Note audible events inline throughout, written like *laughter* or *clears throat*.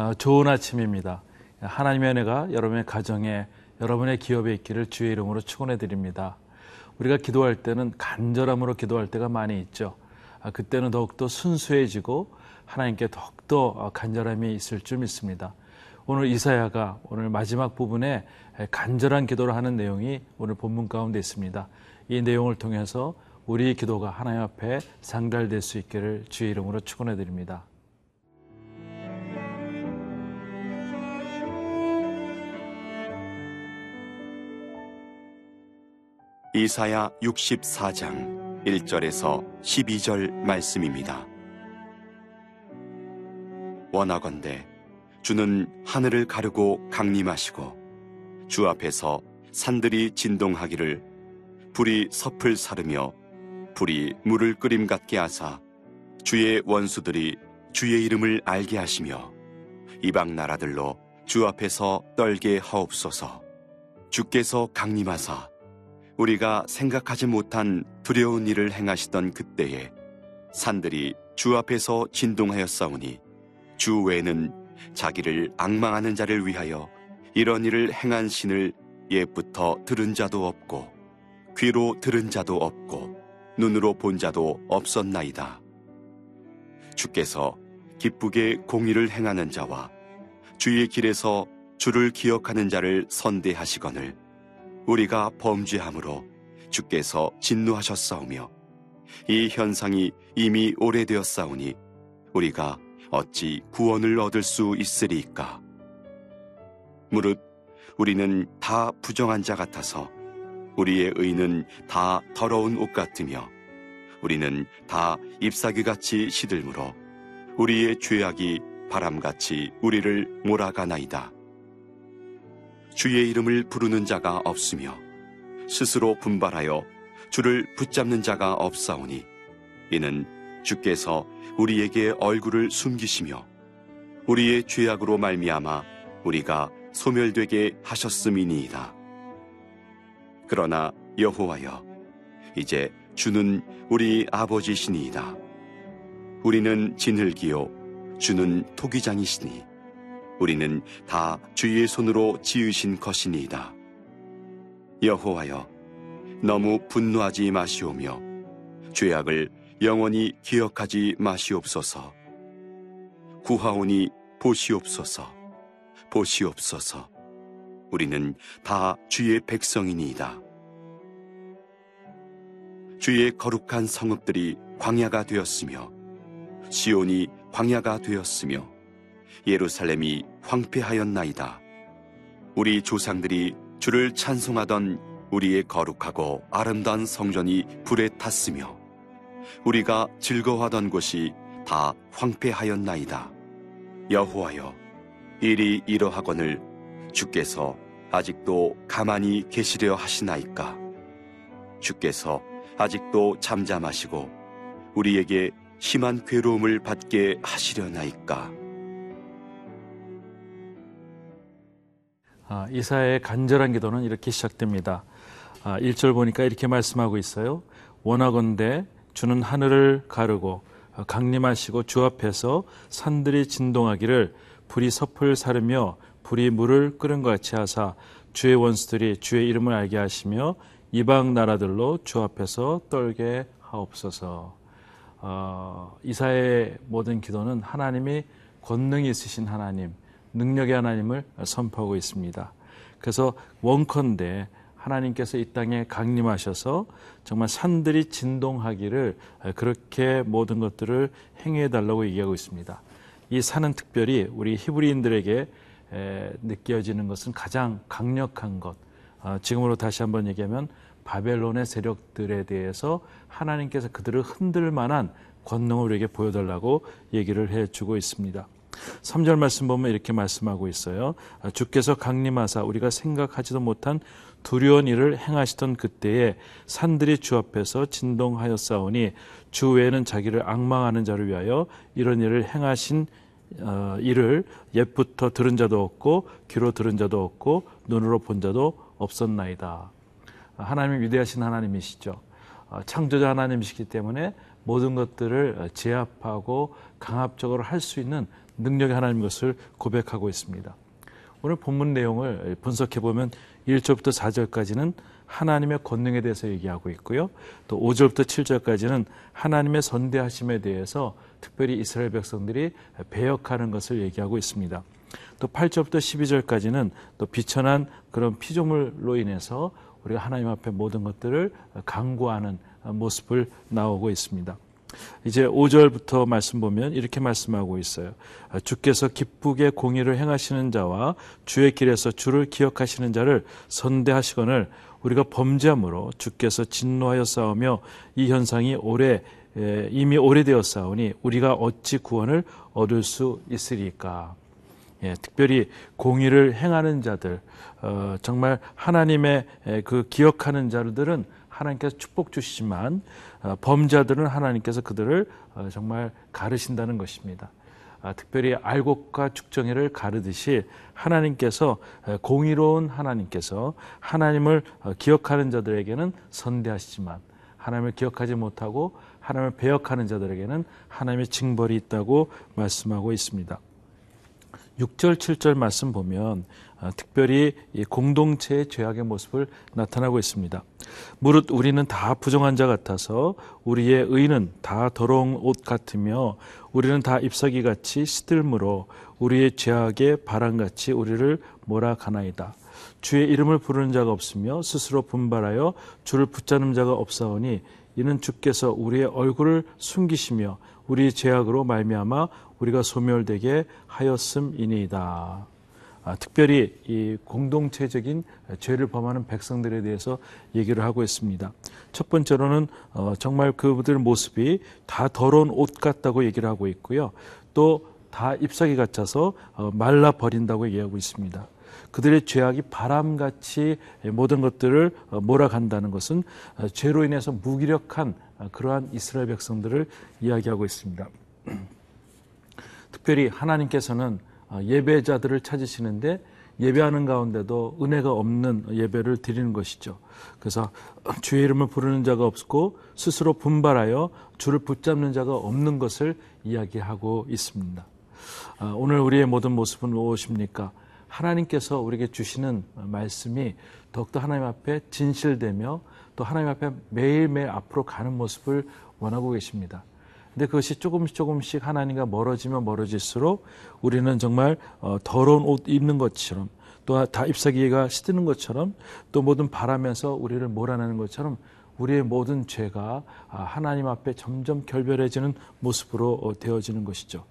어, 좋은 아침입니다. 하나님의 은혜가 여러분의 가정에 여러분의 기업에 있기를 주의 이름으로 축원해 드립니다. 우리가 기도할 때는 간절함으로 기도할 때가 많이 있죠. 아, 그때는 더욱더 순수해지고 하나님께 더욱더 어, 간절함이 있을 줄 믿습니다. 오늘 이사야가 오늘 마지막 부분에 간절한 기도를 하는 내용이 오늘 본문 가운데 있습니다. 이 내용을 통해서 우리 기도가 하나님 앞에 상달될 수 있기를 주의 이름으로 축원해 드립니다. 이사야 64장 1절에서 12절 말씀입니다. 원하건대 주는 하늘을 가르고 강림하시고 주 앞에서 산들이 진동하기를 불이 섭을 사르며 불이 물을 끓임 같게 하사 주의 원수들이 주의 이름을 알게 하시며 이방 나라들로 주 앞에서 떨게 하옵소서 주께서 강림하사 우리가 생각하지 못한 두려운 일을 행하시던 그때에 산들이 주 앞에서 진동하였사오니 주 외에는 자기를 악망하는 자를 위하여 이런 일을 행한 신을 옛부터 들은 자도 없고 귀로 들은 자도 없고 눈으로 본 자도 없었나이다. 주께서 기쁘게 공의를 행하는 자와 주의 길에서 주를 기억하는 자를 선대하시거늘 우리가 범죄함으로 주께서 진노하셨사오며 이 현상이 이미 오래되었사오니 우리가 어찌 구원을 얻을 수 있으리까? 무릇 우리는 다 부정한 자 같아서 우리의 의는 다 더러운 옷 같으며 우리는 다 잎사귀 같이 시들므로 우리의 죄악이 바람같이 우리를 몰아가나이다. 주의 이름을 부르는 자가 없으며 스스로 분발하여 주를 붙잡는 자가 없사오니 이는 주께서 우리에게 얼굴을 숨기시며 우리의 죄악으로 말미암아 우리가 소멸되게 하셨음이니이다. 그러나 여호와여 이제 주는 우리 아버지시니이다. 우리는 진흙이요 주는 토기장이시니 우리는 다 주의 손으로 지으신 것이니이다. 여호와여 너무 분노하지 마시오며 죄악을 영원히 기억하지 마시옵소서. 구하오니 보시옵소서. 보시옵소서. 우리는 다 주의 백성이니이다. 주의 거룩한 성읍들이 광야가 되었으며 시온이 광야가 되었으며 예루살렘이 황폐하였나이다. 우리 조상들이 주를 찬송하던 우리의 거룩하고 아름다운 성전이 불에 탔으며 우리가 즐거워하던 곳이 다 황폐하였나이다. 여호와여, 일이 이러하거늘 주께서 아직도 가만히 계시려 하시나이까? 주께서 아직도 잠잠하시고 우리에게 심한 괴로움을 받게 하시려나이까? 아, 이사의 간절한 기도는 이렇게 시작됩니다. 아, 1절 보니까 이렇게 말씀하고 있어요. 원하건대 주는 하늘을 가르고 어, 강림하시고 주 앞에서 산들이 진동하기를 불이 섭을 사르며 불이 물을 끓은 것 같이 하사 주의 원수들이 주의 이름을 알게 하시며 이방 나라들로 주 앞에서 떨게 하옵소서. 어, 이사의 모든 기도는 하나님이 권능이 있으신 하나님, 능력의 하나님을 선포하고 있습니다. 그래서 원컨대 하나님께서 이 땅에 강림하셔서 정말 산들이 진동하기를 그렇게 모든 것들을 행해 달라고 얘기하고 있습니다. 이 산은 특별히 우리 히브리인들에게 느껴지는 것은 가장 강력한 것. 어, 지금으로 다시 한번 얘기하면 바벨론의 세력들에 대해서 하나님께서 그들을 흔들 만한 권능을 우리에게 보여달라고 얘기를 해주고 있습니다. 3절 말씀 보면 이렇게 말씀하고 있어요. 아, 주께서 강림하사 우리가 생각하지도 못한 두려운 일을 행하시던 그때에 산들이 주 앞에서 진동하였사오니 주 외에는 자기를 악망하는 자를 위하여 이런 일을 행하신 어, 일을 옛부터 들은 자도 없고 귀로 들은 자도 없고 눈으로 본 자도 없었나이다. 하나님이 위대하신 하나님이시죠. 어, 창조자 하나님이시기 때문에 모든 것들을 제압하고 강압적으로 할 수 있는 능력의 하나님 것을 고백하고 있습니다. 오늘 본문 내용을 분석해 보면 1절부터 4절까지는 하나님의 권능에 대해서 얘기하고 있고요. 또 5절부터 7절까지는 하나님의 선대하심에 대해서 특별히 이스라엘 백성들이 배역하는 것을 얘기하고 있습니다. 또 8절부터 12절까지는 또 비천한 그런 피조물로 인해서 우리가 하나님 앞에 모든 것들을 강구하는 모습을 나오고 있습니다. 이제 5절부터 말씀 보면 이렇게 말씀하고 있어요. 주께서 기쁘게 공의를 행하시는 자와 주의 길에서 주를 기억하시는 자를 선대하시거늘 우리가 범죄함으로 주께서 진노하여 싸우며 이 현상이 오래 이미 오래되었사오니 우리가 어찌 구원을 얻을 수 있으리까? 예, 특별히 공의를 행하는 자들, 어, 정말 하나님의 그 기억하는 자들은 하나님께서 축복 주시지만 어, 범자들은 하나님께서 그들을 어, 정말 가르신다는 것입니다. 아, 특별히 알곡과 죽정이를 가르듯이 하나님께서 어, 공의로운 하나님께서 하나님을 기억하는 자들에게는 선대하시지만 하나님을 기억하지 못하고 하나님을 배역하는 자들에게는 하나님의 징벌이 있다고 말씀하고 있습니다. 6절, 7절 말씀 보면 아, 특별히 공동체의 죄악의 모습을 나타나고 있습니다. 무릇 우리는 다 부정한 자 같아서 우리의 의는 다 더러운 옷 같으며 우리는 다 잎사귀 같이 시들므로 우리의 죄악의 바람같이 우리를 몰아가나이다. 주의 이름을 부르는 자가 없으며 스스로 분발하여 주를 붙잡는 자가 없사오니 이는 주께서 우리의 얼굴을 숨기시며 우리 죄악으로 말미암아 우리가 소멸되게 하였음이니이다. 아, 특별히 이 공동체적인 죄를 범하는 백성들에 대해서 얘기를 하고 있습니다. 첫 번째로는 어, 정말 그들 모습이 다 더러운 옷 같다고 얘기를 하고 있고요. 또 다 잎사귀 같아서 어, 말라 버린다고 얘기하고 있습니다. 그들의 죄악이 바람같이 모든 것들을 어, 몰아간다는 것은 어, 죄로 인해서 무기력한 어, 그러한 이스라엘 백성들을 이야기하고 있습니다. *clears throat* 특별히 하나님께서는 어, 예배자들을 찾으시는데 예배하는 가운데도 은혜가 없는 예배를 드리는 것이죠. 그래서 *clears throat* 주의 이름을 부르는 자가 없고 스스로 분발하여 주를 붙잡는 자가 없는 것을 이야기하고 있습니다. 어, 오늘 우리의 모든 모습은 무엇입니까? 하나님께서 우리에게 주시는 말씀이 더욱더 하나님 앞에 진실되며 또 하나님 앞에 매일매일 앞으로 가는 모습을 원하고 계십니다. 근데 그것이 조금씩 조금씩 하나님과 멀어지면 멀어질수록 우리는 정말 어, 더러운 옷 입는 것처럼 또 다 잎사귀가 시드는 것처럼 또 모든 바라면서 우리를 몰아내는 것처럼 우리의 모든 죄가 아, 하나님 앞에 점점 결별해지는 모습으로 어, 되어지는 것이죠.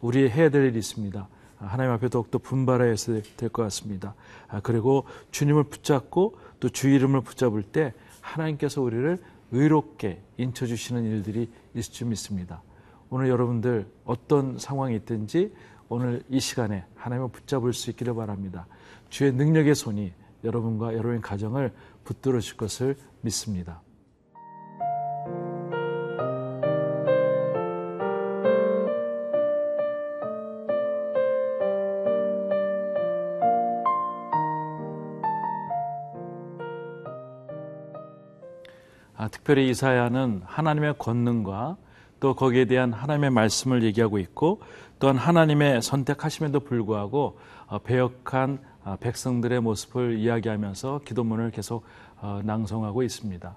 우리 해야 될 일이 있습니다. 아, 하나님 앞에 더욱더 분발해야 될 것 같습니다. 아, 그리고 주님을 붙잡고 또 주 이름을 붙잡을 때 하나님께서 우리를 의롭게 인쳐주시는 일들이 있을 줄 믿습니다. 오늘 여러분들 어떤 상황이 있든지 오늘 이 시간에 하나님을 붙잡을 수 있기를 바랍니다. 주의 능력의 손이 여러분과 여러분의 가정을 붙들어 줄 것을 믿습니다. 특별히 이사야는 하나님의 권능과 또 거기에 대한 하나님의 말씀을 얘기하고 있고 또한 하나님의 선택하심에도 불구하고 어, 배역한 어, 백성들의 모습을 이야기하면서 기도문을 계속 어, 낭송하고 있습니다.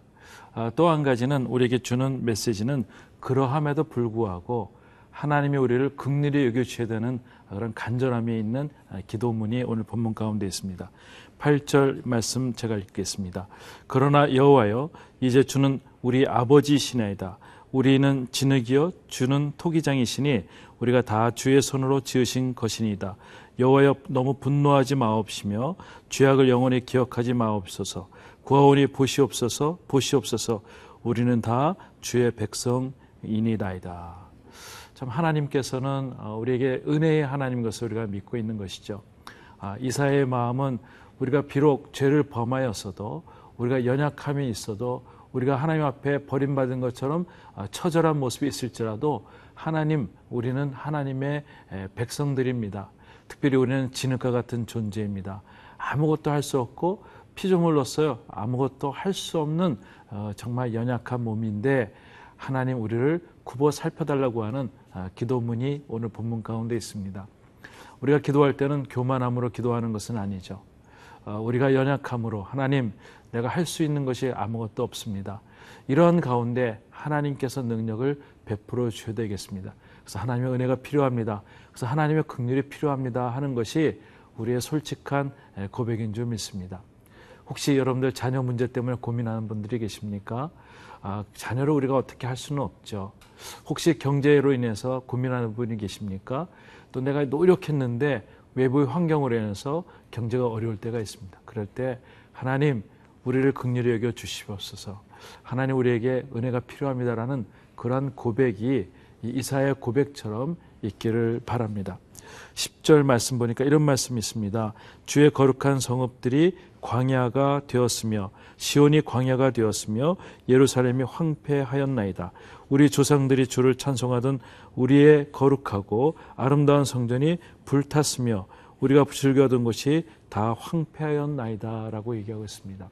아, 또한 가지는 우리에게 주는 메시지는 그러함에도 불구하고 하나님이 우리를 극률히 여겨주셔야 되는 그런 간절함이 있는 기도문이 오늘 본문 가운데 있습니다. 8절 말씀 제가 읽겠습니다. 그러나 여호와여 이제 주는 우리 아버지시나이다. 우리는 진흙이요 주는 토기장이시니 우리가 다 주의 손으로 지으신 것이니이다. 여호와여 너무 분노하지 마옵시며 죄악을 영원히 기억하지 마옵소서. 구하오니 보시옵소서 보시옵소서. 우리는 다 주의 백성이니다이다. 참 하나님께서는 어, 우리에게 은혜의 하나님 것을 우리가 믿고 있는 것이죠. 아, 이사의 마음은 우리가 비록 죄를 범하였어도 우리가 연약함이 있어도 우리가 하나님 앞에 버림받은 것처럼 아, 처절한 모습이 있을지라도 하나님 우리는 하나님의 백성들입니다. 특별히 우리는 진흙과 같은 존재입니다. 아무것도 할 수 없고 피조물로서 아무것도 할 수 없는 어, 정말 연약한 몸인데 하나님 우리를 굽어 살펴달라고 하는 아, 기도문이 오늘 본문 가운데 있습니다. 우리가 기도할 때는 교만함으로 기도하는 것은 아니죠. 어, 우리가 연약함으로 하나님 내가 할 수 있는 것이 아무것도 없습니다. 이런 가운데 하나님께서 능력을 베풀어 주셔야 되겠습니다. 그래서 하나님의 은혜가 필요합니다. 그래서 하나님의 긍휼이 필요합니다 하는 것이 우리의 솔직한 고백인 줄 믿습니다. 혹시 여러분들 자녀 문제 때문에 고민하는 분들이 계십니까? 아, 자녀를 우리가 어떻게 할 수는 없죠. 혹시 경제로 인해서 고민하는 분이 계십니까? 또 내가 노력했는데 외부의 환경으로 인해서 경제가 어려울 때가 있습니다. 그럴 때 하나님 우리를 극렬히 여겨 주시옵소서. 하나님 우리에게 은혜가 필요합니다라는 그러한 고백이 이사의 고백처럼 있기를 바랍니다. 10절 말씀 보니까 이런 말씀이 있습니다. 주의 거룩한 성읍들이 광야가 되었으며 시온이 광야가 되었으며 예루살렘이 황폐하였나이다. 우리 조상들이 주를 찬송하던 우리의 거룩하고 아름다운 성전이 불탔으며 우리가 즐겨던 것이 다 황폐하였나이다라고 얘기하고 있습니다.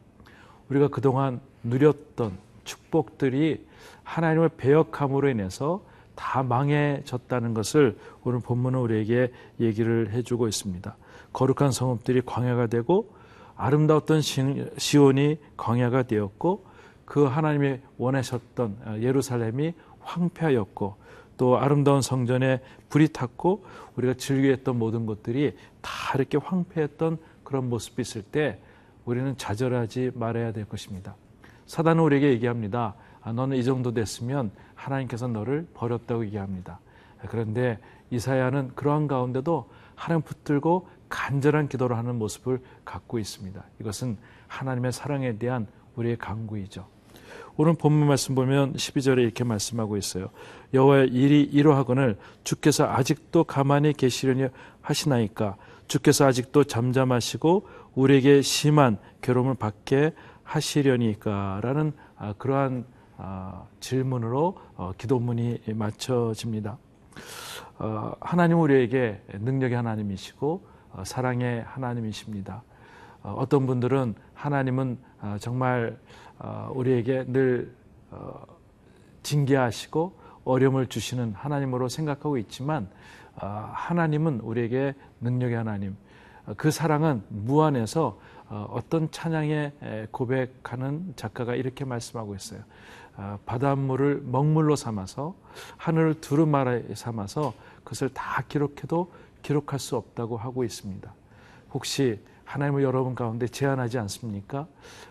우리가 그동안 누렸던 축복들이 하나님을 배역함으로 인해서 다 망해졌다는 것을 오늘 본문은 우리에게 얘기를 해주고 있습니다. 거룩한 성읍들이 광야가 되고 아름다웠던 시온이 광야가 되었고 그 하나님이 원하셨던 예루살렘이 황폐하였고 또 아름다운 성전에 불이 탔고 우리가 즐겨했던 모든 것들이 다 이렇게 황폐했던 그런 모습이 있을 때 우리는 좌절하지 말아야 될 것입니다. 사단은 우리에게 얘기합니다. 아, 너는 이 정도 됐으면 하나님께서 너를 버렸다고 얘기합니다. 그런데 이사야는 그러한 가운데도 하나님 붙들고 간절한 기도를 하는 모습을 갖고 있습니다. 이것은 하나님의 사랑에 대한 우리의 강구이죠. 오늘 본문 말씀 보면 12절에 이렇게 말씀하고 있어요. 여호와의 일이 이러하거늘 주께서 아직도 가만히 계시려니 하시나이까 주께서 아직도 잠잠하시고 우리에게 심한 괴로움을 받게 하시려니까라는 아, 그러한 아, 질문으로 어, 기도문이 맞춰집니다. 어, 하나님 우리에게 능력의 하나님이시고 어, 사랑의 하나님이십니다. 어떤 분들은 하나님은 정말 우리에게 늘 징계하시고 어려움을 주시는 하나님으로 생각하고 있지만 하나님은 우리에게 능력의 하나님, 그 사랑은 무한해서 어떤 찬양에 고백하는 작가가 이렇게 말씀하고 있어요. 아, 바닷물을 먹물로 삼아서 하늘을 두루마리 삼아서 그것을 다 기록해도 기록할 수 없다고 하고 있습니다. 혹시 하나님을 여러분 가운데 제한하지 않습니까?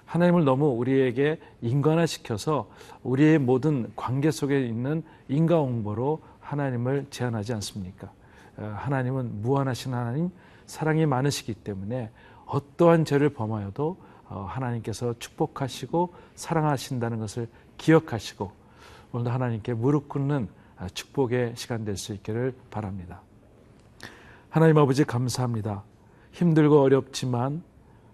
하나님을 너무 우리에게 인간화시켜서 우리의 모든 관계 속에 있는 인과응보로 하나님을 제한하지 않습니까? 아, 하나님은 무한하신 하나님, 사랑이 많으시기 때문에 어떠한 죄를 범하여도 어, 하나님께서 축복하시고 사랑하신다는 것을 기억하시고 오늘도 하나님께 무릎 꿇는 아, 축복의 시간 될 수 있기를 바랍니다. 하나님 아버지 감사합니다. 힘들고 어렵지만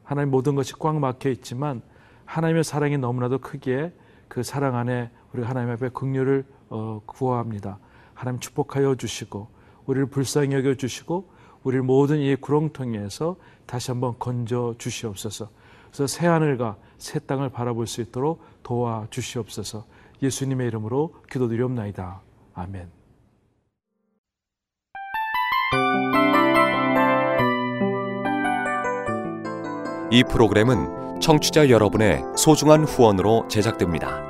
하나님 모든 것이 꽉 막혀 있지만 하나님의 사랑이 너무나도 크기에 그 사랑 안에 우리 하나님 앞에 긍휼을 어, 구합니다. 하나님 축복하여 주시고 우리를 불쌍히 여겨 주시고 우리를 모든 이 구렁텅이에서 다시 한번 건져 주시옵소서. 그래서 새 하늘과 새 땅을 바라볼 수 있도록 도와 주시옵소서. 예수님의 이름으로 기도드리옵나이다. 아멘. 이 프로그램은 청취자 여러분의 소중한 후원으로 제작됩니다.